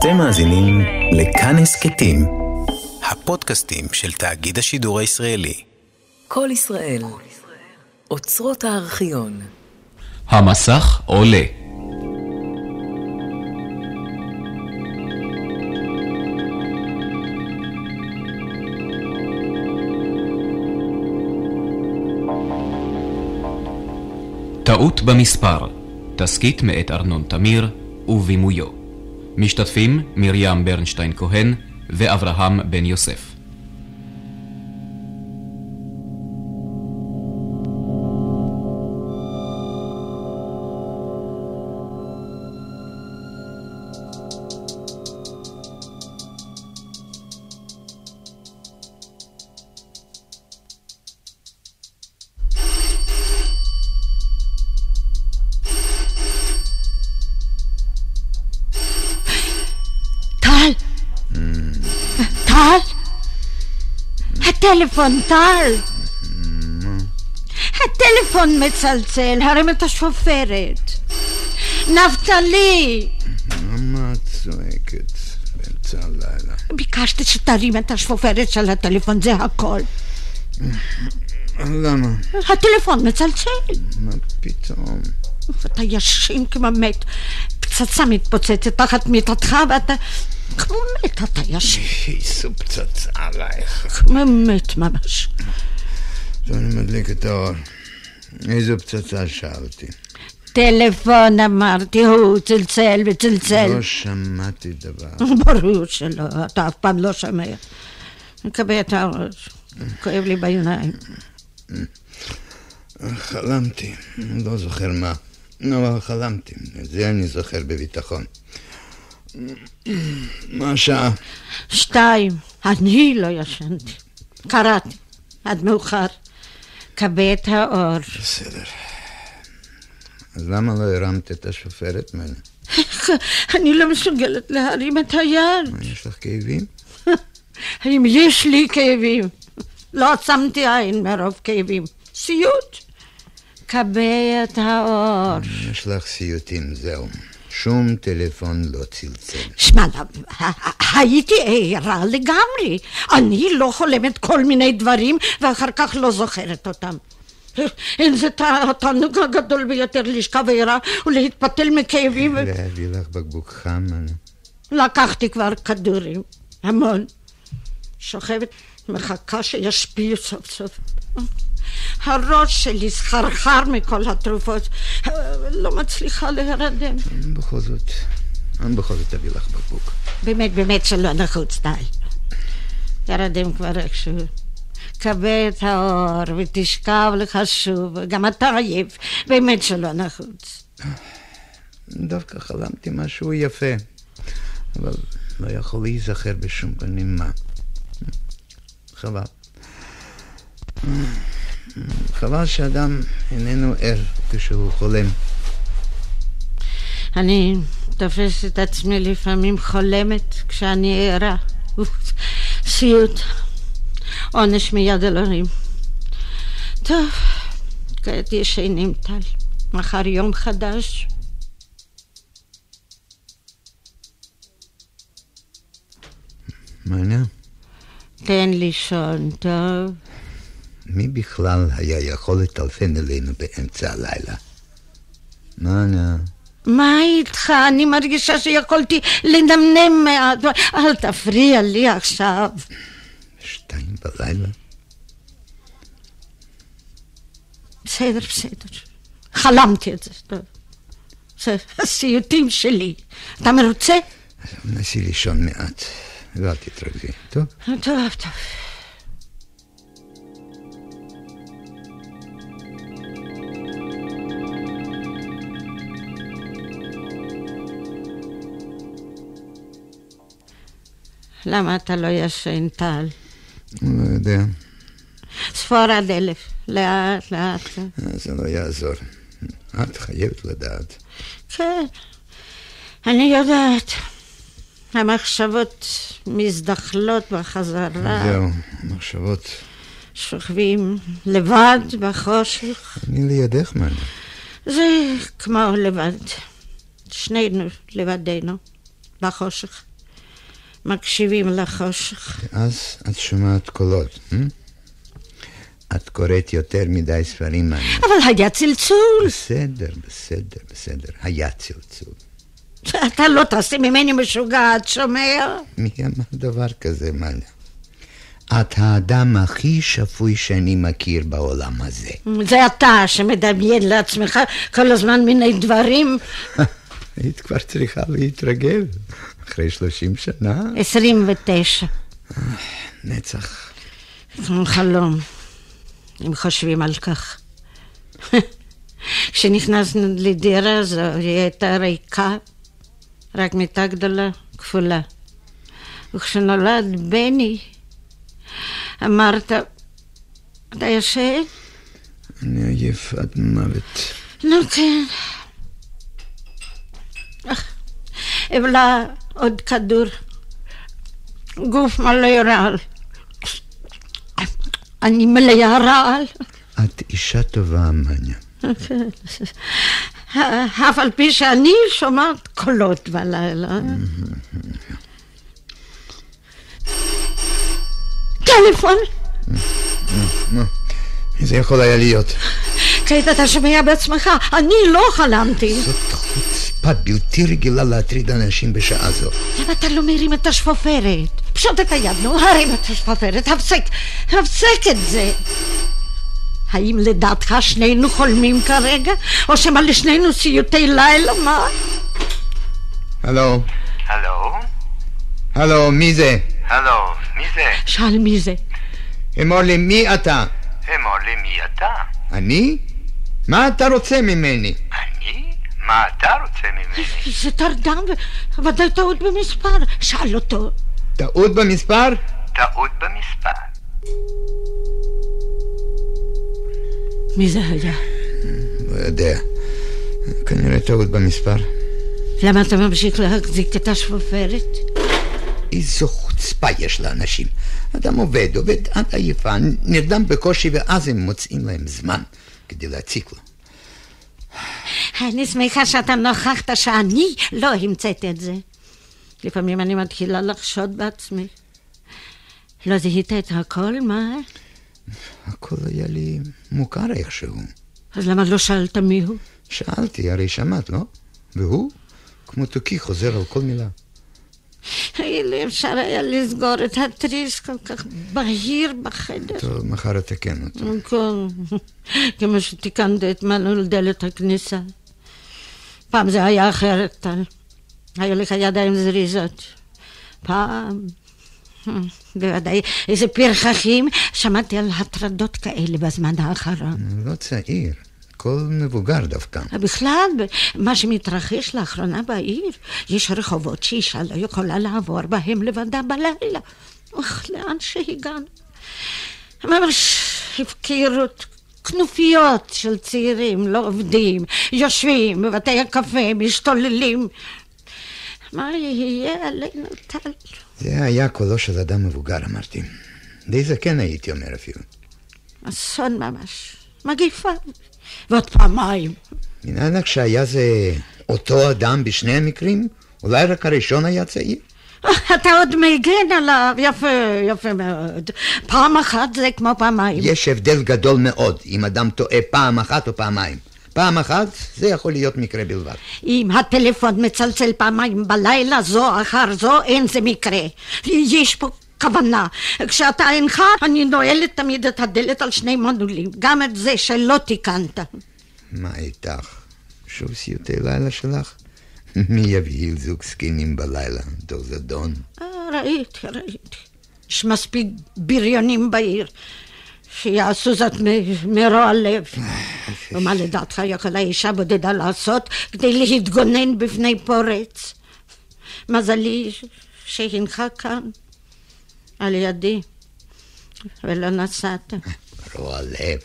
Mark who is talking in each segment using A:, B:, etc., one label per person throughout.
A: אתם מאזינים לכאן הסכתים, הפודקאסטים של תאגיד השידור הישראלי.
B: כל ישראל, אוצרות הארכיון.
C: המסך עולה. טעות במספר, תסכית מאת ארנון תמיר ובימויו. משתתפים מרים ברנשטיין כהן ואברהם בן יוסף.
D: הטלפון, טל! הטלפון מצלצל, הרם את השופרת. נפתלי!
E: למה את צועקת באמצע הלילה?
D: ביקשתי שתרים את השופרת של הטלפון, זה הכל.
E: למה?
D: הטלפון מצלצל.
E: מה פתאום?
D: אתה ישן כמו מת. פצצה מתפוצצת תחת מיטתך ואתה... כמו מת אתה ישן.
E: איזו פצצה עלייך.
D: כמו מת ממש.
E: טוב, אני מדליק את האור. איזו פצצה שאלתי?
D: טלפון אמרתי, הוא צלצל וצלצל.
E: לא שמעתי דבר.
D: ברור שלא, אתה אף פעם לא שומע. מקבל את הראש, כואב לי בעיניים.
E: חלמתי, לא זוכר מה. אבל חלמתי, את זה אני זוכר בביטחון. מה השעה?
D: שתיים, אני לא ישנתי. קראתי, עד מאוחר. כבה את האור.
E: בסדר. אז למה לא הרמת את השופרת ממנה?
D: אני לא מסוגלת להרים את היד.
E: מה, יש לך כאבים?
D: האם יש לי כאבים? לא עצמתי עין מרוב כאבים. סיוט. כבה את האור.
E: יש לך סיוטים, זהו. שום טלפון לא צלצל.
D: שמע, הייתי ערה לגמרי. אני לא חולמת כל מיני דברים ואחר כך לא זוכרת אותם. אין זה התענוג הגדול ביותר לשכב ערה ולהתפתל מכאבים.
E: להביא לך בקבוק חם?
D: לקחתי כבר כדורים, המון. שוכבת, מחכה שישפיעו סוף סוף. הראש שלי סחרחר מכל התרופות, לא מצליחה להירדם.
E: בכל זאת, אני בכל זאת אביא לך בקבוק.
D: באמת, באמת שלא נחוץ, די. תרדם כבר איכשהו. כבה את האור ותשכב לך שוב, גם אתה עייף, באמת שלא נחוץ.
E: דווקא חלמתי משהו יפה, אבל לא יכול להיזכר בשום פנים מה. חבל. חבל שאדם איננו ער כשהוא חולם.
D: אני תופסת את עצמי לפעמים חולמת כשאני ערה. סיוט. עונש מיד אלוהים. טוב, כעת ישנים טל. מחר יום חדש.
E: מה העניין?
D: תן לישון, טוב?
E: מי בכלל היה יכול לטלפן אלינו באמצע הלילה? מה העניין?
D: מה איתך? אני מרגישה שיכולתי לנמנם מעט. אל תפריע לי עכשיו.
E: שתיים בלילה?
D: בסדר, בסדר. חלמתי את זה. זה הסיוטים שלי. אתה מרוצה?
E: נסי לישון מעט, ואל תתרגזי, טוב?
D: טוב, טוב. למה אתה לא ישן, טל?
E: לא יודע.
D: ספור עד אלף. לאט, לאט.
E: זה לא יעזור. את חייבת לדעת.
D: כן, אני יודעת. המחשבות מזדחלות בחזרה.
E: זהו, מחשבות.
D: שוכבים לבד בחושך.
E: אני לידך, מה?
D: זה כמו לבד. שנינו לבדנו, בחושך. מקשיבים לחושך.
E: אז את שומעת קולות. אה? את קוראת יותר מדי ספרים מעניינים.
D: אבל היה צלצול.
E: בסדר, בסדר, בסדר. היה צלצול.
D: אתה לא תעשה ממני משוגעת, שומע?
E: מי אמר דבר כזה, מליה? את האדם הכי שפוי שאני מכיר בעולם הזה.
D: זה אתה שמדמיין לעצמך כל הזמן מיני דברים.
E: היית כבר צריכה להתרגל. אחרי שלושים שנה.
D: עשרים ותשע.
E: נצח.
D: חלום, אם חושבים על כך. כשנכנסנו לדירה זו, היא הייתה ריקה, רק מיטה גדולה, כפולה. וכשנולד בני, אמרת, אתה ישן?
E: אני עייף עד מוות.
D: נו כן. אבלה עוד כדור. גוף מלא רעל. אני מלאה רעל.
E: את אישה טובה, מניה.
D: אף על פי שאני שומעת קולות בלילה. טלפון.
E: זה יכול היה להיות.
D: כעת אתה שומע בעצמך, אני לא חלמתי.
E: זאת חוצפה בלתי רגילה להטריד אנשים בשעה זו.
D: למה אתה לא מרים את השפופרת? פשוט את היד, נו, הרים את השפופרת, הפסק, הפסק את זה. האם לדעתך שנינו חולמים כרגע? או שמא לשנינו סיוטי לילה, מה?
E: הלו?
F: הלו?
E: הלו, מי זה?
F: הלו, מי זה?
D: שאל מי זה.
E: אמור לי, מי אתה?
F: אמור לי מי אתה?
E: אני? מה אתה רוצה ממני?
F: אני? מה אתה רוצה ממני?
D: זה תרדם, ודאי טעות במספר. שאל אותו.
E: טעות במספר?
F: טעות במספר.
D: מי זה היה?
E: לא יודע. כנראה טעות במספר.
D: למה אתה ממשיך להחזיק את השפופרת?
E: איזו חוצפה יש לאנשים. אדם עובד, עובד עד עייפה, נרדם בקושי, ואז הם מוצאים להם זמן כדי להציק לו.
D: אני שמחה שאתה נוכחת שאני לא המצאתי את זה. לפעמים אני מתחילה לחשוד בעצמי. לא זיהית את הכל, מה?
E: הכל היה לי מוכר איכשהו.
D: אז למה לא שאלת מי הוא?
E: שאלתי, הרי שמעת, לא? והוא, כמו תוכי, חוזר על כל מילה.
D: אילו אפשר היה לסגור את התריס כל כך בהיר בחדר.
E: טוב, מחר אתקן אותו.
D: כן, כמו שתיקנת את מנעול דלת הכניסה. פעם זה היה אחרת, טל. היו לך ידיים זריזות. פעם... בוודאי, איזה פרחחים. שמעתי על הטרדות כאלה בזמן האחרון.
E: לא צעיר, כל מבוגר דווקא.
D: בכלל, מה שמתרחש לאחרונה בעיר, יש רחובות שאישה לא יכולה לעבור בהם לבדה בלילה. אוח, לאן שהגענו. ממש הפקירות, כנופיות של צעירים לא עובדים, יושבים בבתי הקפה, משתוללים. מה יהיה עלינו, טל?
E: זה היה קולו של אדם מבוגר, אמרתי. די זקן הייתי אומר אפילו.
D: אסון ממש. מגיפה. ועוד פעמיים.
E: מן הענק שהיה זה אותו אדם בשני המקרים? אולי רק הראשון היה צעיר?
D: אתה עוד מגן עליו, יפה, יפה מאוד. פעם אחת זה כמו פעמיים.
E: יש הבדל גדול מאוד אם אדם טועה פעם אחת או פעמיים. פעם אחת זה יכול להיות מקרה בלבד.
D: אם הטלפון מצלצל פעמיים בלילה, זו אחר זו, אין זה מקרה. יש פה כוונה. כשאתה אינך, אני נועלת תמיד את הדלת על שני מנעולים. גם את זה שלא תיקנת.
E: מה איתך? שוב סיוטי לילה שלך? מי יבהיל זוג זקנים בלילה? דור זדון?
D: אה, ראיתי, ראיתי. יש מספיק בריונים בעיר. שיעשו זאת מרוע לב. ומה לדעתך יכולה אישה בודדה לעשות כדי להתגונן בפני פורץ? מזלי שהנך כאן, על ידי, ולא נסעת.
E: רוע לב.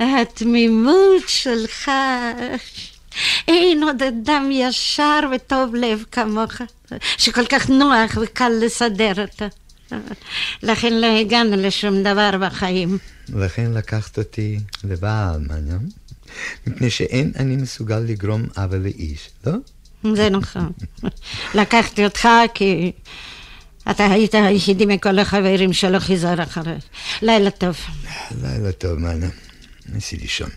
D: התמימות שלך. אין עוד אדם ישר וטוב לב כמוך, שכל כך נוח וקל לסדר אותו. לכן לא הגענו לשום דבר בחיים.
E: לכן לקחת אותי לבעל, מעניין? מפני שאין אני מסוגל לגרום עוול לאיש, לא?
D: זה נכון. לקחתי אותך כי אתה היית היחידי מכל החברים שלא חיזר אחרי. לילה טוב.
E: לילה טוב, מנה. ניסי לישון.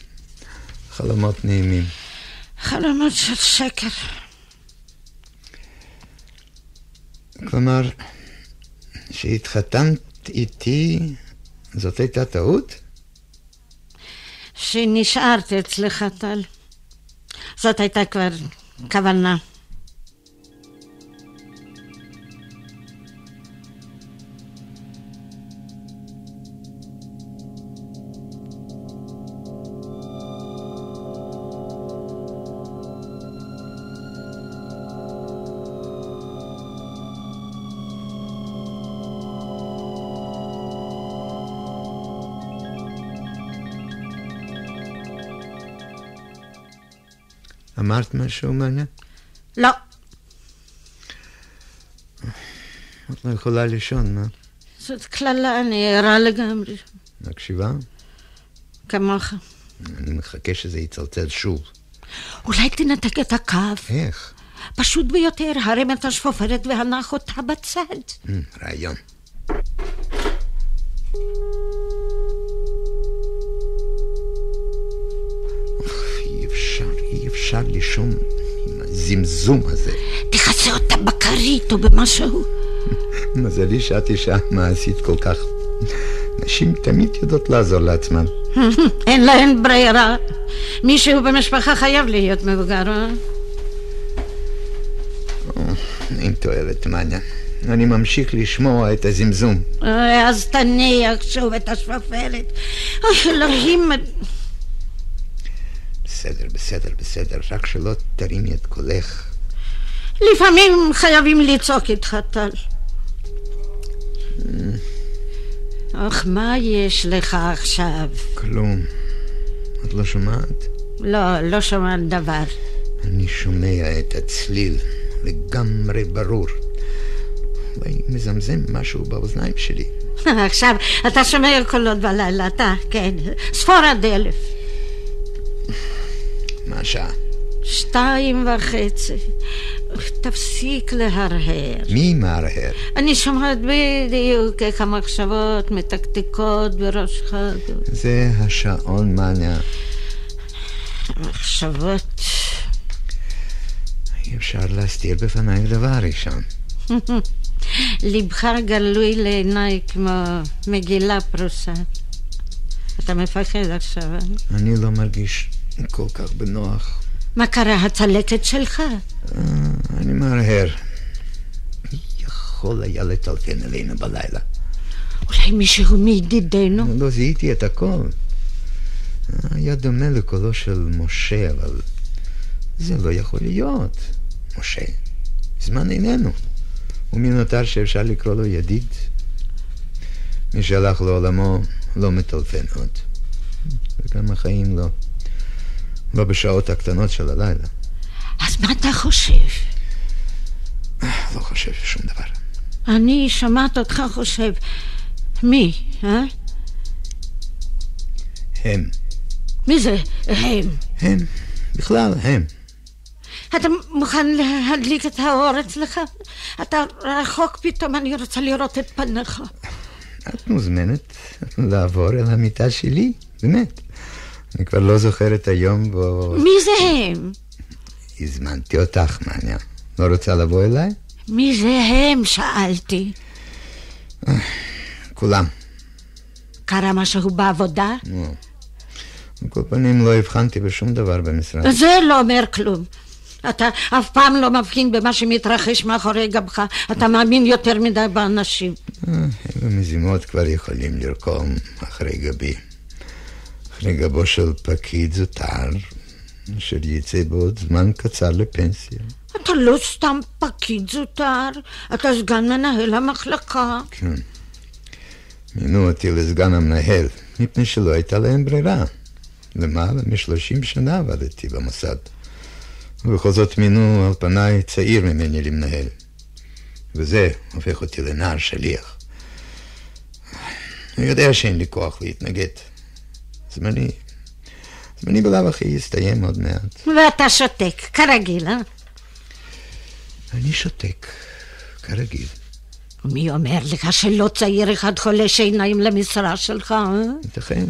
E: חלומות נעימים.
D: חלומות של שקר.
E: כלומר, שהתחתנת איתי, זאת הייתה טעות?
D: שנשארתי אצלך, טל. זאת הייתה כבר כוונה.
E: אמרת משהו מעניין?
D: לא,
E: את לא יכולה לישון, מה?
D: זאת קללה, אני ערה לגמרי.
E: מקשיבה?
D: כמוך.
E: אני מחכה שזה יצלצל שוב.
D: אולי תנתק את הקו.
E: איך?
D: פשוט ביותר, הרם את השפופרת והנח אותה בצד.
E: אמ, רעיון. אפשר לישון עם הזמזום הזה.
D: תכסה אותה בכרית או במשהו.
E: מזלי שאת אישה מעשית כל כך. נשים תמיד יודעות לעזור לעצמן.
D: אין להן ברירה. מישהו במשפחה חייב להיות מבוגר, אה?
E: אין תועלת, מניה. אני ממשיך לשמוע את הזמזום.
D: אה, אז תניח שוב את השפופרת. אוי, אלוהים,
E: בסדר, בסדר, רק שלא תרימי את קולך.
D: לפעמים חייבים לצעוק איתך, טל. אך, מה יש לך עכשיו?
E: כלום. את לא שומעת?
D: לא, לא שומעת דבר.
E: אני שומע את הצליל לגמרי ברור. אולי מזמזם משהו באוזניים שלי.
D: עכשיו, אתה שומע קולות בלילה, אתה, כן. ספור עד אלף.
E: השעה?
D: שתיים וחצי. תפסיק להרהר.
E: מי מהרהר?
D: אני שומעת בדיוק איך המחשבות מתקתקות בראשך.
E: זה השעון מניה.
D: המחשבות...
E: אי אפשר להסתיר בפנייך דבר ראשון.
D: ליבך גלוי לעיניי כמו מגילה פרוסה. אתה מפחד עכשיו, אה?
E: אני לא מרגיש כל כך בנוח.
D: מה קרה, הצלקת שלך?
E: אה, אני מהרהר. יכול היה לטלפן אלינו בלילה?
D: אולי מישהו מידידינו?
E: לא זיהיתי את הכל. היה דומה לקולו של משה, אבל זה לא יכול להיות. משה, זמן איננו. ומי נותר שאפשר לקרוא לו ידיד? מי שהלך לעולמו לא מטלפן עוד. וגם החיים לא. לא בשעות הקטנות של הלילה.
D: אז מה אתה חושב?
E: לא חושב שום דבר.
D: אני שומעת אותך חושב. מי, אה?
E: הם.
D: מי זה הם?
E: הם. בכלל, הם.
D: אתה מוכן להדליק את האור אצלך? אתה רחוק פתאום, אני רוצה לראות את פניך.
E: את מוזמנת לעבור אל המיטה שלי, באמת. אני כבר לא זוכר את היום בו...
D: מי זה הם?
E: הזמנתי אותך, מניה. לא רוצה לבוא אליי?
D: מי זה הם? שאלתי.
E: כולם.
D: קרה משהו בעבודה?
E: לא. על כל פנים לא הבחנתי בשום דבר במשרד.
D: זה לא אומר כלום. אתה אף פעם לא מבחין במה שמתרחש מאחורי גבך. אתה מאמין יותר מדי באנשים.
E: אלו מזימות כבר יכולים לרקום אחרי גבי. אחרי גבו של פקיד זוטר, אשר יצא בעוד זמן קצר לפנסיה.
D: אתה לא סתם פקיד זוטר, אתה סגן מנהל המחלקה.
E: כן. מינו אותי לסגן המנהל, מפני שלא הייתה להם ברירה. למעלה משלושים שנה עבדתי במוסד. ובכל זאת מינו על פניי צעיר ממני למנהל. וזה הופך אותי לנער שליח. אני יודע שאין לי כוח להתנגד. זמני, זמני בלאו הכי יסתיים עוד מעט.
D: ואתה שותק, כרגיל, אה?
E: אני שותק, כרגיל.
D: מי אומר לך שלא צעיר אחד חולה שיניים למשרה שלך, אה?
E: ייתכן.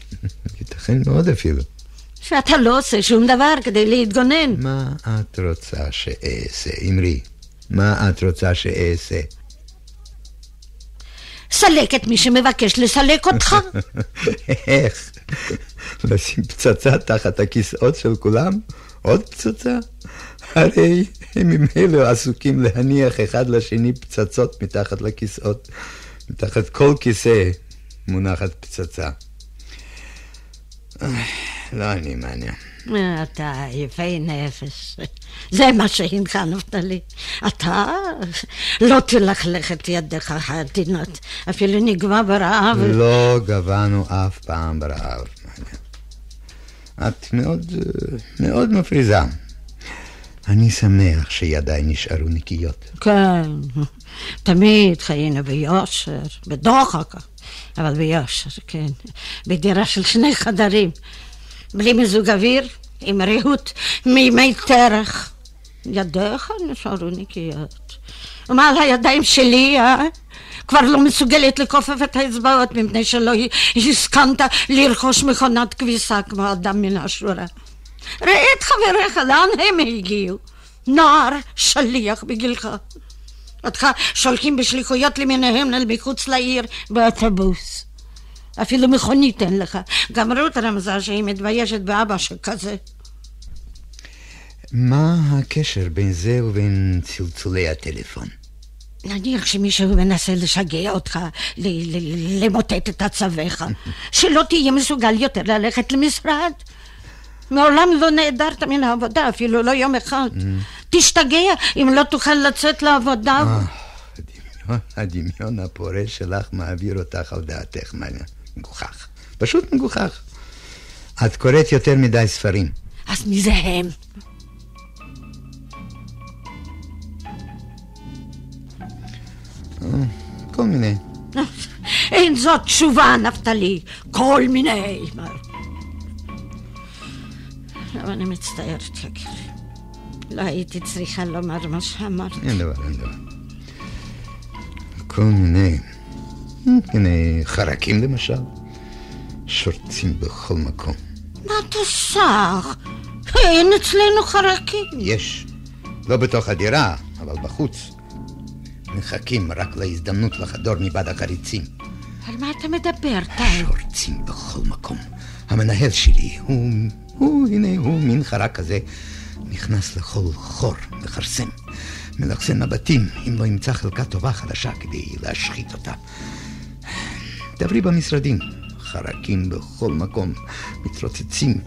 E: ייתכן מאוד אפילו.
D: שאתה לא עושה שום דבר כדי להתגונן.
E: מה את רוצה שאעשה, אמרי? מה את רוצה שאעשה?
D: סלק את מי שמבקש לסלק אותך.
E: איך? לשים פצצה תחת הכיסאות של כולם? עוד פצצה? הרי הם ממילא עסוקים להניח אחד לשני פצצות מתחת לכיסאות. מתחת כל כיסא מונחת פצצה. לא אני מעניין.
D: אתה יפה נפש. זה מה שהנך נפתלי. אתה לא תלכלך את ידיך העדינות. אפילו נגבה ברעב.
E: לא גבנו אף פעם ברעב. את מאוד, אה, מאוד מפריזה. אני שמח שידיי נשארו נקיות.
D: כן, תמיד חיינו ביושר, בדוחק, אבל ביושר, כן. בדירה של שני חדרים, בלי מיזוג אוויר, עם ריהוט מימי תרך. ידיך נשארו נקיות. ומה על הידיים שלי, אה? כבר לא מסוגלת לכופף את האצבעות מפני שלא הסכמת לרכוש מכונת כביסה כמו אדם מן השורה. ראה את חבריך, לאן הם הגיעו? נער שליח בגילך. אותך שולחים בשליחויות למיניהם אל מחוץ לעיר באוטובוס. אפילו מכונית אין לך. גם רות רמזה שהיא מתביישת באבא שכזה.
E: מה הקשר בין זה ובין צלצולי הטלפון?
D: נניח שמישהו מנסה לשגע אותך, למוטט את עצביך, שלא תהיה מסוגל יותר ללכת למשרד. מעולם לא נעדרת מן העבודה, אפילו לא יום אחד. Mm. תשתגע אם לא תוכל לצאת לעבודה.
E: אה, הדמיון, הפורה שלך מעביר אותך על דעתך, מגוחך. פשוט מגוחך. את קוראת יותר מדי ספרים.
D: אז מי זה הם?
E: כל מיני.
D: אין זאת תשובה, נפתלי. כל מיני. אבל אני מצטערת, יקירי. לא הייתי צריכה לומר מה שאמרת.
E: אין דבר, אין דבר. כל מיני... הנה, חרקים למשל. שורצים בכל מקום.
D: מה אתה סך? אין אצלנו חרקים.
E: יש. לא בתוך הדירה, אבל בחוץ. מחכים רק להזדמנות לחדור מבעד החריצים.
D: על מה אתה מדבר, טל?
E: שורצים בכל מקום. המנהל שלי הוא הוא, הנה הוא, מין חרק כזה, נכנס לכל חור, מכרסם, מלחסן מבטים, אם לא ימצא חלקה טובה חדשה כדי להשחית אותה. דברי במשרדים, חרקים בכל מקום, מתרוצצים,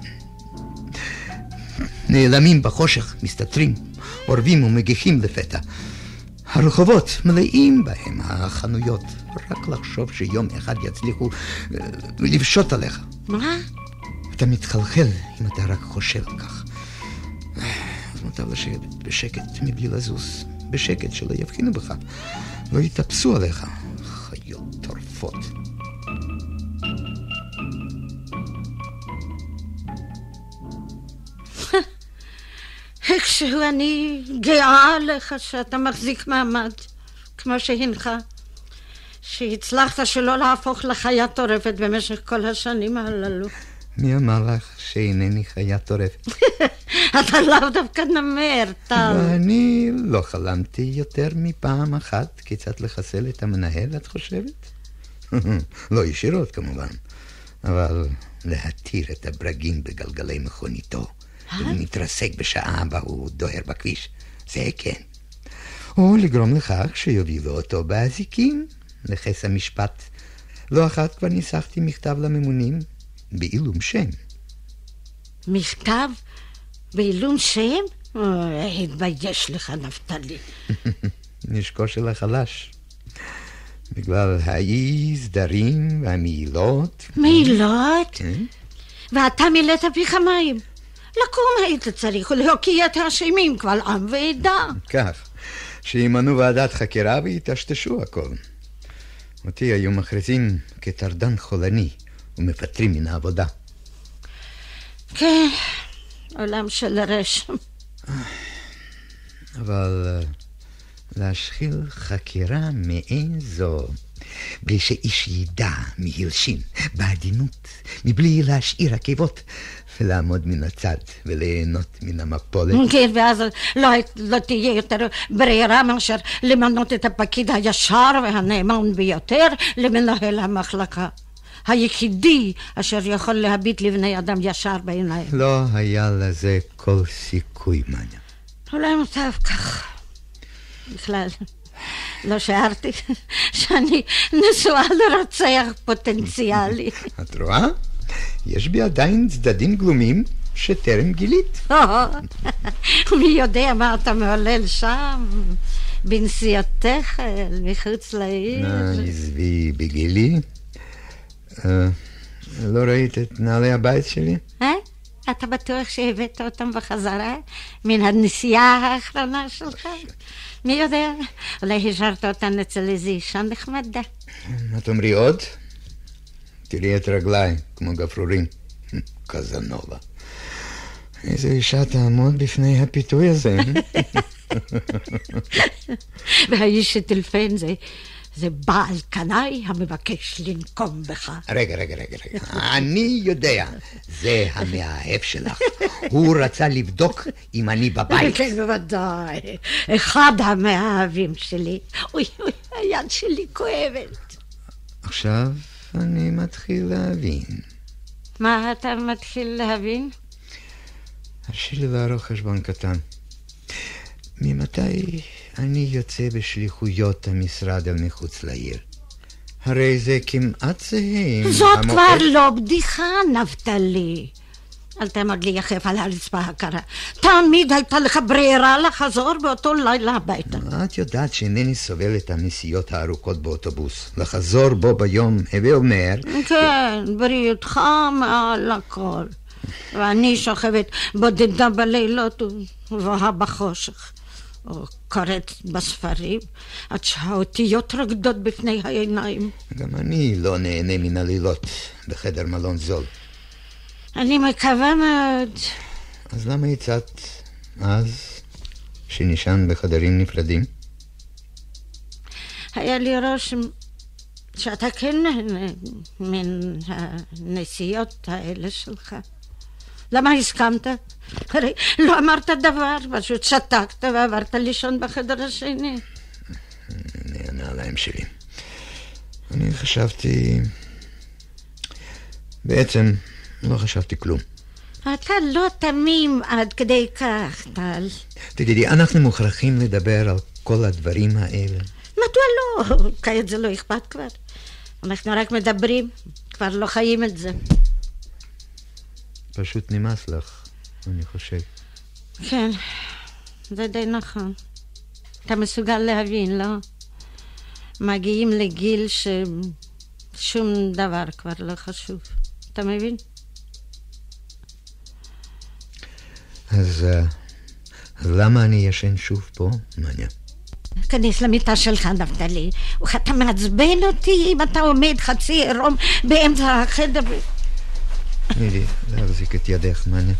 E: נעלמים בחושך, מסתתרים, אורבים ומגיחים לפתע. הרחובות מלאים בהם, החנויות. רק לחשוב שיום אחד יצליחו אה, לפשוט עליך.
D: מה?
E: אתה מתחלחל אם אתה רק חושב כך. אז מותר לשבת בשקט מבלי לזוז, בשקט שלא יבחינו בך, לא יתאפסו עליך, חיות טורפות.
D: איכשהו אני גאה עליך שאתה מחזיק מעמד, כמו שהנך, שהצלחת שלא להפוך לחיה טורפת במשך כל השנים הללו.
E: מי אמר לך שאינני חיה טורפת?
D: אתה לאו דווקא נמר, טל.
E: ואני לא חלמתי יותר מפעם אחת כיצד לחסל את המנהל, את חושבת? לא ישירות כמובן, אבל להתיר את הברגים בגלגלי מכוניתו, ולהתרסק בשעה בה הוא דוהר בכביש, זה כן. או לגרום לכך שיובילו אותו באזיקים לכס המשפט. לא אחת כבר ניסחתי מכתב לממונים בעילום שם.
D: מכתב בעילום שם? התבייש לך, נפתלי.
E: נשקו של החלש. בגלל האי סדרים והמעילות.
D: מעילות? כן. ואתה מילאת פיך מים. לקום היית צריך ולהוקיע את האשמים קבל עם ועדה.
E: כך, שימנו ועדת חקירה ויטשטשו הכל. אותי היו מכריזים כטרדן חולני. ומפטרים מן העבודה.
D: כן, עולם של רשם.
E: אבל אה, להשחיל חקירה מעין זו, בלי שאיש ידע מי הלשין, בעדינות, מבלי להשאיר עקבות, ולעמוד מן הצד וליהנות מן המפולת.
D: כן, ואז לא, לא תהיה יותר ברירה מאשר למנות את הפקיד הישר והנאמן ביותר למנהל המחלקה. היחידי אשר יכול להביט לבני אדם ישר בעיניים.
E: לא היה לזה כל סיכוי, מניה.
D: אולי מוטב כך. בכלל, לא שארתי שאני נשואה לרוצח פוטנציאלי.
E: את רואה? יש בי עדיין צדדים גלומים שטרם גילית.
D: מי יודע מה אתה מעולל שם, בנסיעתך מחוץ לעיר.
E: נא, עזבי בגילי. אה, לא ראית את נעלי הבית שלי?
D: אה? אתה בטוח שהבאת אותם בחזרה מן הנסיעה האחרונה שלך? מי יודע, אולי השארת אותן אצל איזו אישה נחמדה.
E: מה תאמרי עוד? תראי את רגליי, כמו גפרורים. קזנובה. איזה אישה תעמוד בפני הפיתוי הזה?
D: והאיש שטלפן זה, זה בעל קנאי המבקש לנקום בך.
E: רגע, רגע, רגע, רגע. אני יודע, זה המאהב שלך. הוא רצה לבדוק אם אני בבית.
D: כן, בוודאי. אחד המאהבים שלי. אוי, אוי, היד שלי כואבת.
E: עכשיו אני מתחיל להבין.
D: מה אתה מתחיל להבין?
E: הרשי לי לערוך חשבון קטן. ממתי אני יוצא בשליחויות המשרד אל מחוץ לעיר? הרי זה כמעט זהה עם
D: זאת
E: המוקד-
D: כבר לא בדיחה, נפתלי. אל תעמוד לי יחף על הרצפה הקרה. תמיד הייתה לך ברירה לחזור באותו לילה הביתה.
E: את יודעת שאינני סובל את הנסיעות הארוכות באוטובוס. לחזור בו ביום, הווה אומר,
D: כן, בריאותך מעל הכל. ואני שוכבת בודדה בלילות ובוהה בחושך. או קוראת בספרים עד שהאותיות רוקדות בפני העיניים.
E: גם אני לא נהנה מן הלילות בחדר מלון זול.
D: אני מקווה מאוד.
E: אז למה הצעת אז שנשען בחדרים נפרדים?
D: היה לי רושם שאתה כן נהנה מן הנסיעות האלה שלך. למה הסכמת? הרי לא אמרת דבר, פשוט שתקת ועברת לישון בחדר השני.
E: הנה הנעליים שלי. אני חשבתי... בעצם לא חשבתי כלום.
D: אתה לא תמים עד כדי כך, טל.
E: תגידי, אנחנו מוכרחים לדבר על כל הדברים האלה.
D: מדוע לא? כעת זה לא אכפת כבר. אנחנו רק מדברים, כבר לא חיים את זה.
E: פשוט נמאס לך, אני חושב.
D: כן, זה די נכון. אתה מסוגל להבין, לא? מגיעים לגיל ששום דבר כבר לא חשוב. אתה מבין?
E: אז, אה, אז למה אני ישן שוב פה? מעניין.
D: כנס למיטה שלך, נפתלי. אתה מעצבן אותי אם אתה עומד חצי עירום באמצע החדר.
E: תני לי להחזיק את ידך, מעניין.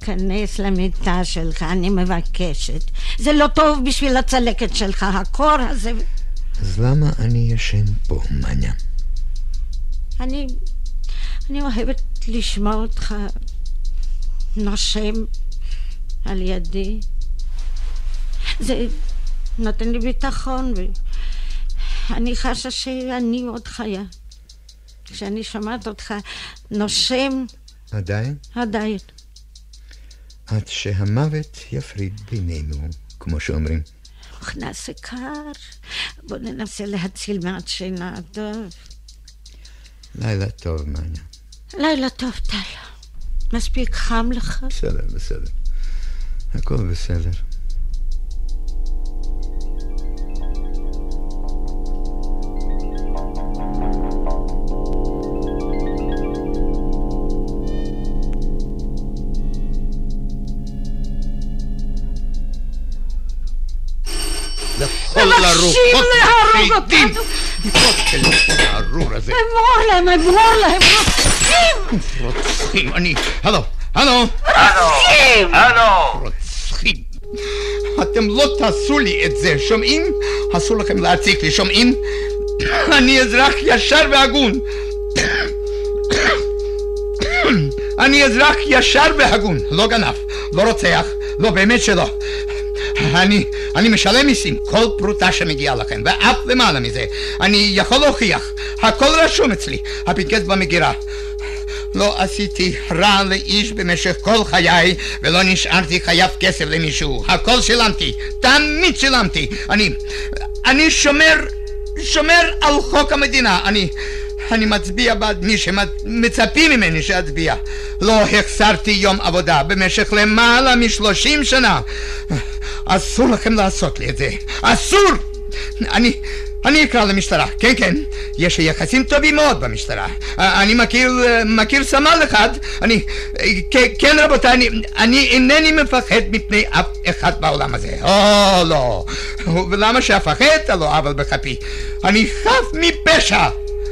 D: כנס למיטה שלך, אני מבקשת. זה לא טוב בשביל הצלקת שלך, הקור הזה.
E: אז למה אני ישן פה, מעניין?
D: אני... אני אוהבת לשמוע אותך נושם על ידי. זה נותן לי ביטחון, ואני חשה שאני עוד חיה. כשאני שומעת אותך נושם
E: עדיין?
D: עדיין.
E: עד שהמוות יפריד בינינו, כמו שאומרים.
D: נכנס קר, בוא ננסה להציל מעט שינה. טוב.
E: לילה טוב, מעניין.
D: לילה טוב, טל. מספיק חם לך?
E: בסדר, בסדר. הכל בסדר. מתים!
D: אותנו!
E: הטלפון הארור הזה.
D: אמור להם, אמור להם, רוצחים!
E: רוצחים, אני... הלו, הלו!
F: הלו! הלו!
E: רוצחים. אתם לא תעשו לי את זה, שומעים? אסור לכם להציק לי, שומעים? אני אזרח ישר והגון. אני אזרח ישר והגון, לא גנב, לא רוצח, לא באמת שלא. אני, אני משלם מיסים, כל פרוטה שמגיעה לכם, ואף למעלה מזה. אני יכול להוכיח, הכל רשום אצלי, הפנקס במגירה. לא עשיתי רע לאיש במשך כל חיי, ולא נשארתי חייב כסף למישהו. הכל שילמתי, תמיד שילמתי. אני, אני שומר, שומר על חוק המדינה. אני, אני מצביע בעד מי שמצפים ממני שאצביע. לא החסרתי יום עבודה במשך למעלה משלושים שנה. אסור לכם לעשות לי את זה. אסור! אני... אני אקרא למשטרה, כן כן, יש יחסים טובים מאוד במשטרה. אני מכיר, מכיר סמל אחד, אני, כן רבותיי, אני, אני אינני מפחד מפני אף אחד בעולם הזה. או לא, ולמה שאפחד? הלא עוול בכפי. אני חף מפשע.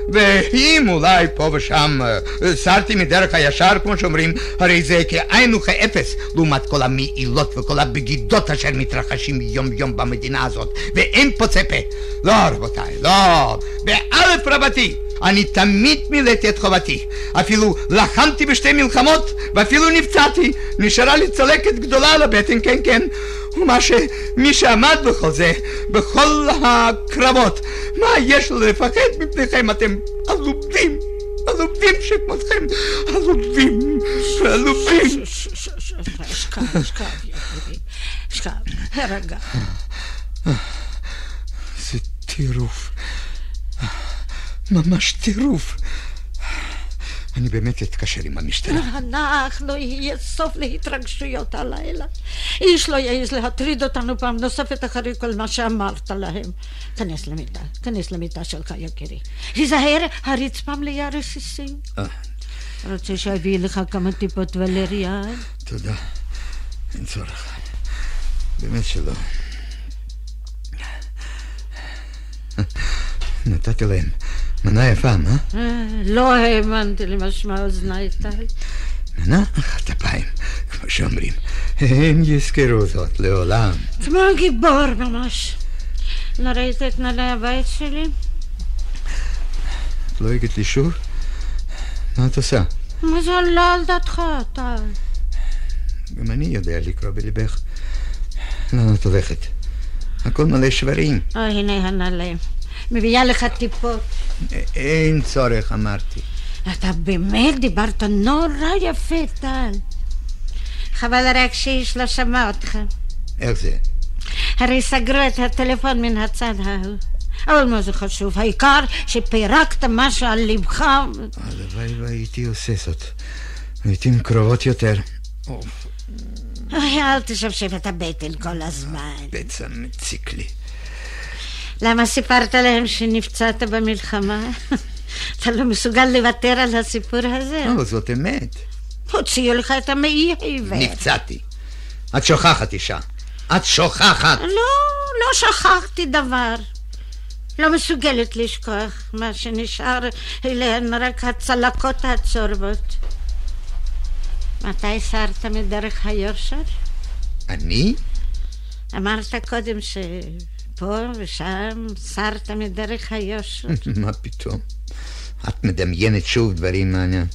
E: ואם אולי פה ושם אה, סרתי מדרך הישר, כמו שאומרים, הרי זה כאין וכאפס לעומת כל המעילות וכל הבגידות אשר מתרחשים יום יום במדינה הזאת, ואין פוצה פה. לא, רבותיי, לא. באלף רבתי. אני תמיד מילאתי את חובתי. אפילו לחמתי בשתי מלחמות, ואפילו נפצעתי. נשארה לי צלקת גדולה על הבטן, כן, כן. ומה ש... מי שעמד בכל זה, בכל הקרבות, מה יש לו לפחד מפניכם? אתם עלובים, עלובים שכמותכם, עלובים, עלובים.
D: שכב, שכב, שכב, הרגע.
E: זה טירוף. ממש טירוף. אני באמת אתקשר עם המשטרה.
D: אנחנו, לא יהיה סוף להתרגשויות הלילה. איש לא יעז להטריד אותנו פעם נוספת אחרי כל מה שאמרת להם. כנס למיטה, כנס למיטה שלך, יקירי. היזהר, הרצפה מלאה רסיסים.
E: אה.
D: רוצה שאביא לך כמה טיפות ולריה?
E: תודה, אין צורך. באמת שלא. נתתי להם מנה יפה, מה?
D: אה, לא האמנתי למשמע אוזניי, טל.
E: מנה אחת אפיים, כמו שאומרים. הם יזכרו זאת לעולם.
D: כמו גיבור ממש. לא ראית את נעלי הבית שלי?
E: את לא הגעת לי שוב? מה את עושה?
D: מה זה לא על דעתך, טל?
E: גם אני יודע לקרוא בליבך. לאן את הולכת? הכל מלא שברים.
D: או, הנה הנעלים. מביאה לך טיפות.
E: אין צורך, אמרתי.
D: אתה באמת דיברת נורא יפה, טל. חבל רק שאיש לא שמע אותך.
E: איך זה?
D: הרי סגרו את הטלפון מן הצד ההוא. אבל מה זה חשוב? העיקר שפירקת משהו על לבך.
E: הלוואי והייתי עושה זאת. לעתים קרובות יותר.
D: אוי, אל תשבשב את הבטן כל הזמן.
E: בצע מציק לי.
D: למה סיפרת להם שנפצעת במלחמה? אתה לא מסוגל לוותר על הסיפור הזה?
E: לא, זאת אמת.
D: הוציאו לך את המעי עיוור.
E: נפצעתי. את שוכחת, אישה. את שוכחת.
D: לא, לא שכחתי דבר. לא מסוגלת לשכוח. מה שנשאר אליהן רק הצלקות הצורבות. מתי סרת מדרך היושר?
E: אני?
D: אמרת קודם ש... פה ושם סרת מדרך היושר.
E: מה פתאום? את מדמיינת שוב דברים מעניין.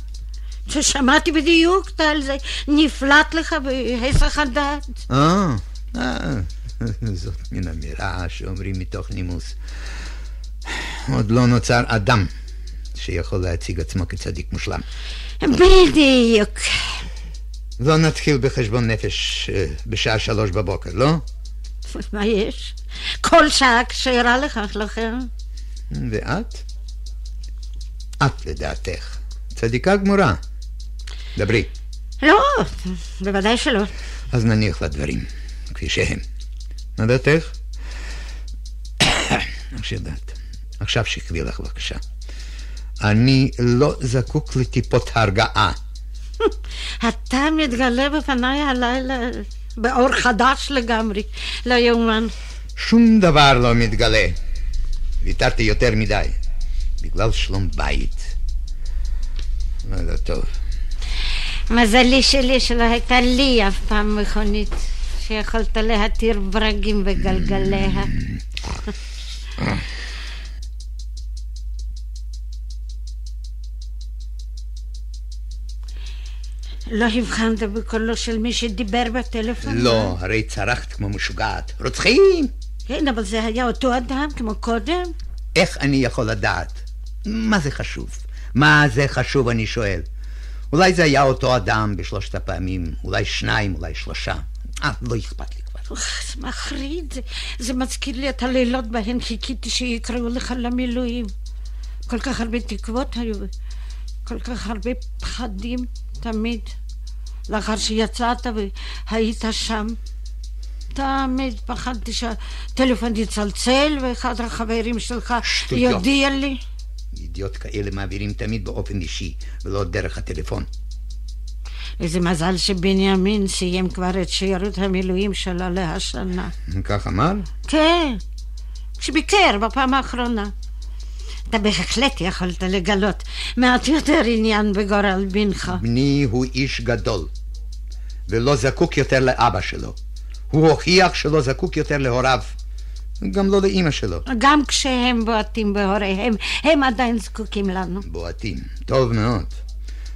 D: ששמעתי בדיוק, טל, זה נפלט לך בהיסח הדעת.
E: אה, אה, זאת מן אמירה שאומרים מתוך נימוס. עוד לא נוצר אדם שיכול להציג עצמו כצדיק מושלם.
D: בדיוק.
E: לא נתחיל בחשבון נפש אה, בשעה שלוש בבוקר, לא?
D: מה יש? כל שעה כשרה לכך לכם.
E: ואת? את לדעתך. צדיקה גמורה. דברי.
D: לא, בוודאי שלא.
E: אז נניח לדברים כפי שהם. מה דעתך? איך שידעת. עכשיו שכבי לך בבקשה. אני לא זקוק לטיפות הרגעה.
D: אתה מתגלה בפניי הלילה באור חדש לגמרי, לא יאומן.
E: שום דבר לא מתגלה. ויתרתי יותר מדי, בגלל שלום בית. לא, לא טוב.
D: מזלי שלי שלא הייתה לי אף פעם מכונית שיכולת להתיר ברגים וגלגליה. לא הבחנת בקולו של מי שדיבר בטלפון?
E: לא, הרי צרחת כמו משוגעת. רוצחים!
D: כן, אבל זה היה אותו אדם כמו קודם?
E: איך אני יכול לדעת? מה זה חשוב? מה זה חשוב, אני שואל. אולי זה היה אותו אדם בשלושת הפעמים, אולי שניים, אולי שלושה. אה, לא אכפת לי כבר.
D: אוח, זה מחריד. זה, זה מזכיר לי את הלילות בהן חיכיתי שיקראו לך למילואים. כל כך הרבה תקוות היו, כל כך הרבה פחדים תמיד. לאחר שיצאת והיית שם, תמיד פחדתי שהטלפון יצלצל ואחד החברים שלך
E: שטויות.
D: יודיע לי.
E: ידיעות כאלה מעבירים תמיד באופן אישי, ולא דרך הטלפון.
D: איזה מזל שבנימין סיים כבר את שירות המילואים שלו להשנה.
E: כך אמר?
D: כן, כשביקר בפעם האחרונה. אתה בהחלט יכולת לגלות מעט יותר עניין בגורל בנך.
E: בני הוא איש גדול, ולא זקוק יותר לאבא שלו. הוא הוכיח שלא זקוק יותר להוריו, גם לא לאימא שלו.
D: גם כשהם בועטים בהוריהם, הם עדיין זקוקים לנו.
E: בועטים, טוב מאוד.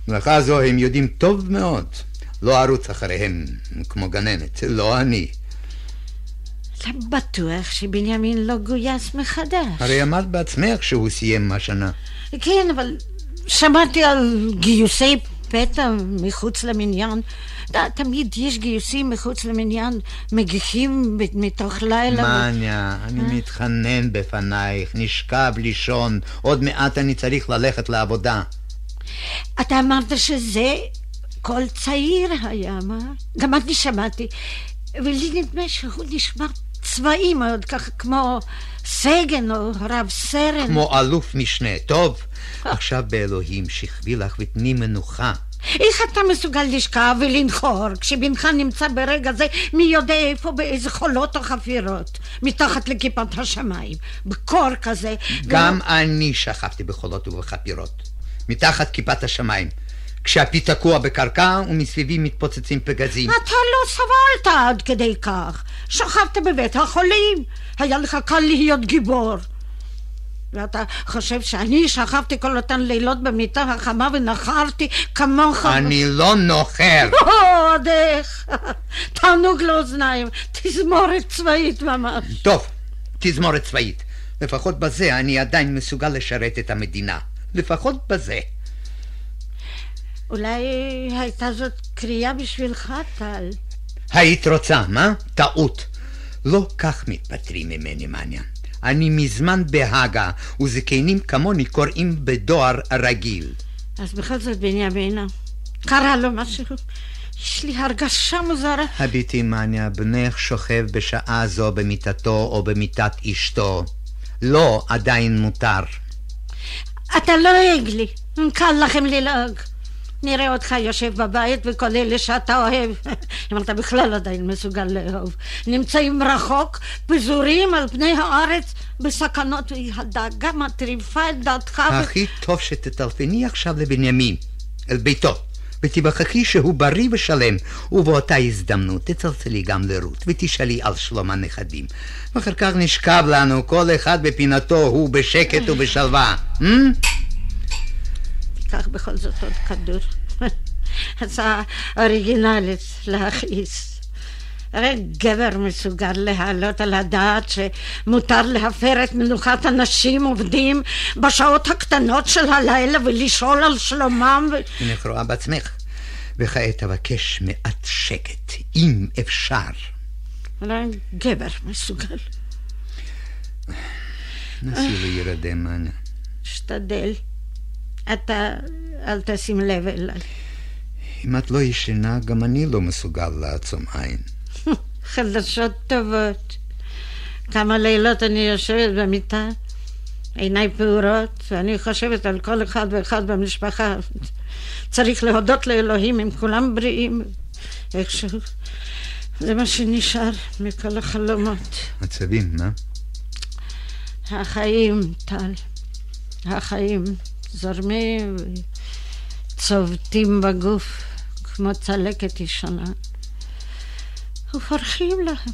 E: מלאכה זו הם יודעים טוב מאוד. לא ארוץ אחריהם כמו גננת, לא אני.
D: אתה בטוח שבנימין לא גויס מחדש.
E: הרי אמרת בעצמך שהוא סיים השנה.
D: כן, אבל שמעתי על גיוסי פתע מחוץ למניין. ת- תמיד יש גיוסים מחוץ למניין, מגיחים מתוך לילה. ו-
E: מניה, אני מתחנן בפנייך, נשכב לישון, עוד מעט אני צריך ללכת לעבודה.
D: אתה אמרת שזה קול צעיר היה, מה? גם אני שמעתי. ולי נדמה שהוא נשמע צבאי מאוד, ככה כמו סגן או רב סרן.
E: כמו אלוף משנה. טוב, עכשיו באלוהים, שכבי לך ותני מנוחה.
D: איך אתה מסוגל לשכב ולנחור כשבנך נמצא ברגע זה מי יודע איפה באיזה חולות או חפירות מתחת לכיפת השמיים בקור כזה
E: גם אני שכבתי בחולות ובחפירות, מתחת כיפת השמיים, כשהפי תקוע בקרקע ומסביבי מתפוצצים פגזים.
D: אתה לא סבלת עד כדי כך שכבת בבית החולים היה לך קל להיות גיבור ואתה חושב שאני שכבתי כל אותן לילות במיטה החמה ונחרתי כמוך
E: אני לא נוחר.
D: עוד איך תענוג לאוזניים תזמורת צבאית ממש
E: טוב, תזמורת צבאית. לפחות בזה אני עדיין מסוגל לשרת את המדינה. לפחות בזה.
D: אולי הייתה זאת קריאה בשבילך, טל.
E: היית רוצה, מה? טעות. לא כך מתפטרים ממני, מניה. אני מזמן בהאגה, וזקנים כמוני קוראים בדואר רגיל.
D: אז בכל זאת, בנימינה, קרה לו משהו. יש לי הרגשה מוזרה.
E: הביטי, מניה, בנך שוכב בשעה זו במיטתו או במיטת אשתו. לא, עדיין מותר.
D: אתה לועג לי, קל לכם ללעוג. נראה אותך יושב בבית וכל אלה שאתה אוהב, אם אתה בכלל עדיין מסוגל לאהוב, נמצאים רחוק, פזורים על פני הארץ בסכנות, והדאגה מטריפה את דעתך. ו-
E: הכי טוב שתטלפני עכשיו לבנימין, אל ביתו, ותיווכחי שהוא בריא ושלם, ובאותה הזדמנות תצלצלי גם לרות, ותשאלי על שלום הנכדים. ואחר כך נשכב לנו, כל אחד בפינתו, הוא בשקט ובשלווה. Hmm?
D: קח בכל זאת עוד כדור. הצעה אוריגינלית להכעיס. הרי גבר מסוגל להעלות על הדעת שמותר להפר את מנוחת הנשים עובדים בשעות הקטנות של הלילה ולשאול על שלומם ו...
E: הנך רואה בעצמך. וכעת אבקש מעט שקט, אם אפשר.
D: אולי גבר מסוגל.
E: נסי להירדם, אנא.
D: שתדל. אתה אל תשים לב אליי.
E: אם את לא ישנה, גם אני לא מסוגל לעצום עין.
D: חדשות טובות. כמה לילות אני יושבת במיטה, עיניי פעורות, ואני חושבת על כל אחד ואחד במשפחה. צריך להודות לאלוהים אם כולם בריאים, איכשהו. זה מה שנשאר מכל החלומות.
E: עצבים, מה?
D: החיים, טל. החיים זורמים וצובטים בגוף כמו צלקת ישנה. ופורחים להם.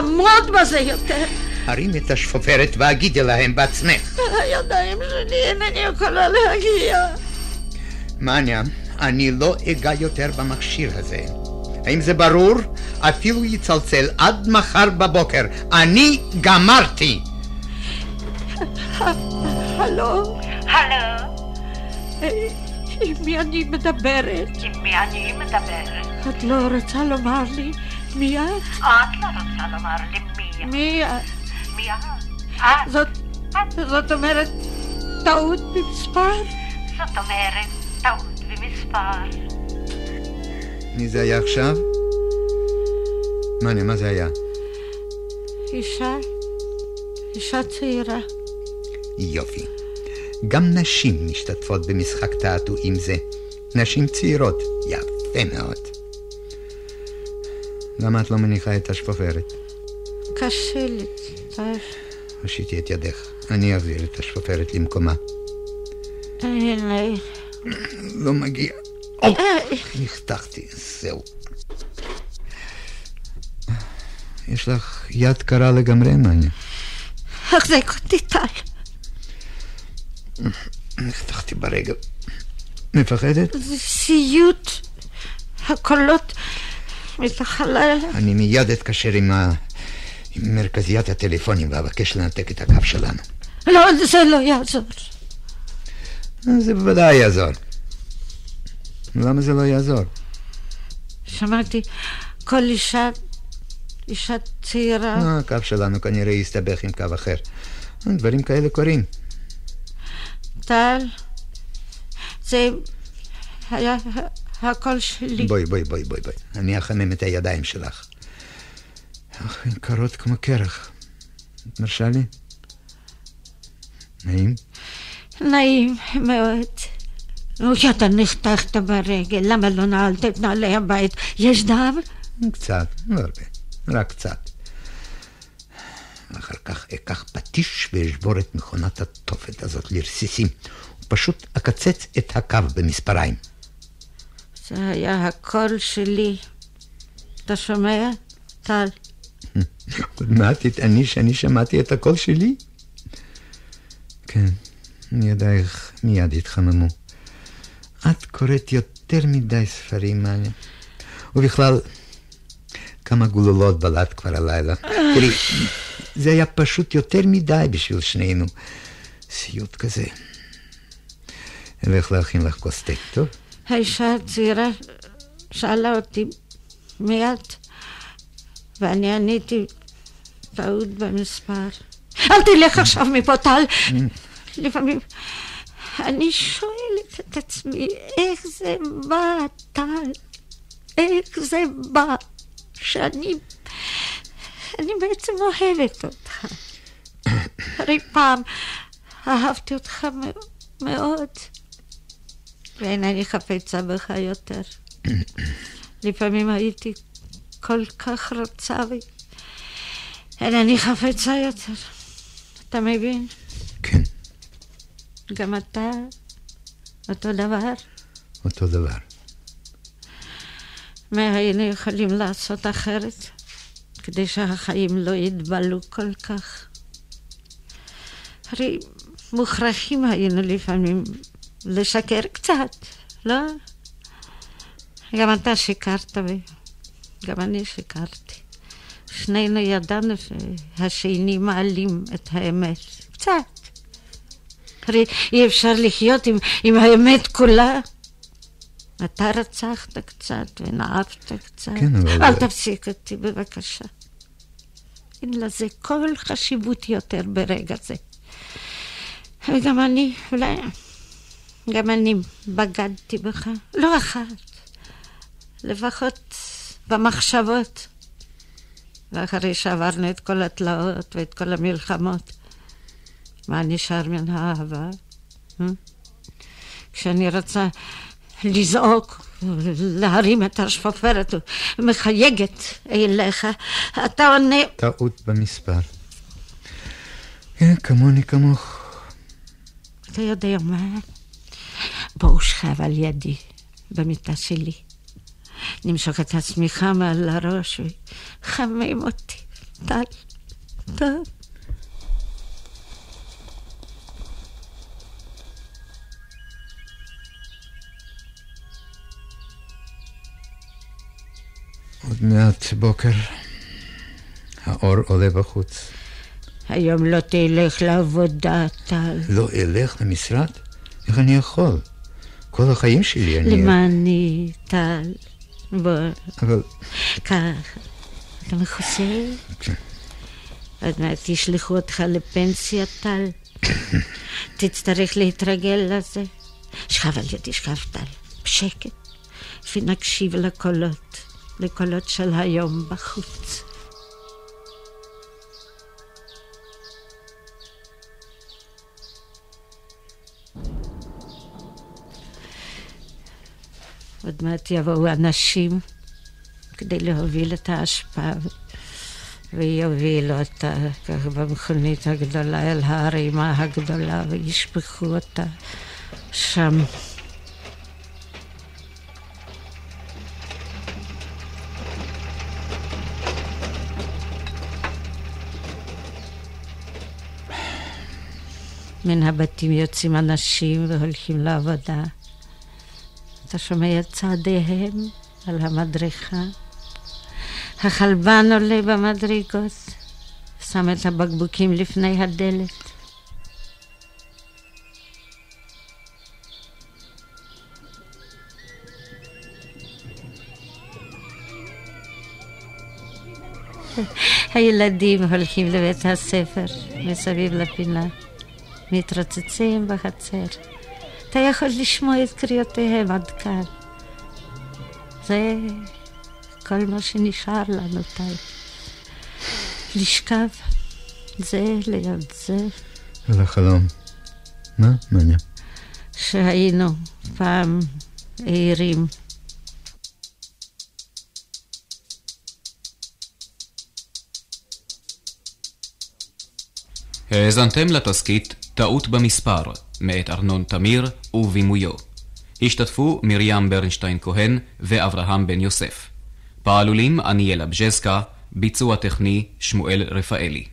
D: לעמוד בזה יותר.
E: הרים את השפופרת והגידי להם בעצמך.
D: הידיים שלי אינני יכולה להגיע.
E: מניה, אני לא אגע יותר במכשיר הזה. האם זה ברור? אפילו יצלצל עד מחר בבוקר. אני גמרתי!
D: הלו?
G: הלו,
D: עם מי אני מדברת?
G: עם מי אני מדברת?
D: את לא רוצה לומר לי מי את?
G: את לא רוצה לומר לי מי
D: מי את?
G: מי את? את,
D: זאת, זאת אומרת, טעות במספר?
G: זאת אומרת, טעות במספר.
E: מי זה היה עכשיו? מניה, מה זה היה?
D: אישה, אישה צעירה.
E: יופי. גם נשים משתתפות במשחק תעתועים זה. נשים צעירות. יפה מאוד. למה את לא מניחה את השפופרת?
D: קשה לי, צריך.
E: הושיטי את ידך. אני אעביר את השפופרת למקומה. לא מגיע. או, נחתכתי, זהו. יש לך יד קרה לגמרי, מניה.
D: החזק אותי טל.
E: נחתכתי ברגל. מפחדת?
D: זה סיוט. הקולות הלילה.
E: אני מיד אתקשר עם, ה... עם מרכזיית הטלפונים ואבקש לנתק את הקו שלנו.
D: לא, זה לא יעזור.
E: זה בוודאי יעזור. למה זה לא יעזור?
D: שמעתי כל אישה, אישה צעירה.
E: אה, הקו שלנו כנראה יסתבך עם קו אחר. דברים כאלה קורים.
D: טל, זה היה הקול שלי.
E: בואי, בואי, בואי, בואי, בואי. אני אחמם את הידיים שלך. אך, הן קרות כמו קרח. את מרשה לי? נעים?
D: נעים מאוד. נו, שאתה נחתכת ברגל, למה לא נעלת את נעלי הבית? יש דם?
E: קצת, לא הרבה, רק קצת. אחר כך אקח פטיש ואשבור את מכונת התופת הזאת לרסיסים. ופשוט אקצץ את הקו במספריים.
D: זה היה הקול שלי. אתה שומע? טל.
E: עוד מעט תטעני שאני שמעתי את הקול שלי? כן, ידייך מיד התחממו. את קוראת יותר מדי ספרים, מניה. ובכלל, כמה גולולות בלעת כבר הלילה. תראי, זה היה פשוט יותר מדי בשביל שנינו. סיוט כזה. אלך להכין לך כוס תה, טוב?
D: האישה הצעירה שאלה אותי מי את? ואני עניתי, טעות במספר. אל תלך עכשיו מפה, טל. לפעמים אני שואלת את עצמי, איך זה בא, טל? איך זה בא שאני... אני בעצם אוהבת אותך. הרי פעם אהבתי אותך מאוד, ואינני חפצה בך יותר. לפעמים הייתי כל כך רוצה ואינני חפצה יותר. אתה מבין?
E: כן,
D: גם אתה אותו דבר.
E: אותו דבר.
D: מה היינו יכולים לעשות אחרת כדי שהחיים לא יתבלו כל כך? הרי מוכרחים היינו לפעמים לשקר קצת, לא? גם אתה שיקרת וגם אני שיקרתי. שנינו ידענו שהשני מעלים את האמת. קצת. הרי אי אפשר לחיות עם, עם האמת כולה. אתה רצחת קצת ונאפת קצת.
E: כן, אבל-
D: אל תפסיק אותי בבקשה. אין לזה כל חשיבות יותר ברגע זה. וגם אני, אולי... גם אני בגדתי בך. לא אחת. לפחות במחשבות. ואחרי שעברנו את כל התלאות ואת כל המלחמות, מה נשאר מן האהבה? אה? כשאני רוצה לזעוק, להרים את השפופרת ומחייגת אליך, אתה עונה...
E: טעות במספר. כן, כמוני כמוך.
D: אתה יודע מה? בואו שכב על ידי, במיטה שלי. נמשוך את השמיכה מעל הראש וחמם אותי. טל, טל.
E: עוד מעט בוקר. האור עולה בחוץ.
D: היום לא תלך לעבודה, טל.
E: לא אלך למשרד? איך אני יכול? כל החיים שלי אני...
D: למעני, טל. בוא,
E: אבל...
D: ככה. אתה מחוסר?
E: כן.
D: עוד מעט ישלחו אותך לפנסיה, טל. תצטרך להתרגל לזה. שכב על ידי, שכב טל, בשקט, ונקשיב לקולות, לקולות של היום בחוץ. עוד מעט יבואו אנשים כדי להוביל את האשפה ויובילו אותה כך במכונית הגדולה אל הערימה הגדולה וישפכו אותה שם. מן הבתים יוצאים אנשים והולכים לעבודה. אתה שומע את צעדיהם על המדרכה. החלבן עולה במדרגות, שם את הבקבוקים לפני הדלת. הילדים הולכים לבית הספר מסביב לפינה, מתרוצצים בחצר. אתה יכול לשמוע את קריאותיהם עד כאן. זה כל מה שנשאר לנו, טל. לשכב זה ליד זה.
E: על החלום. מה? מעניין.
D: שהיינו פעם עירים.
C: האזנתם לתסכית "טעות במספר" מאת ארנון תמיר ובימויו. השתתפו מרים ברנשטיין כהן ואברהם בן יוסף. פעלולים עניאלה בז'זקה, ביצוע טכני שמואל רפאלי.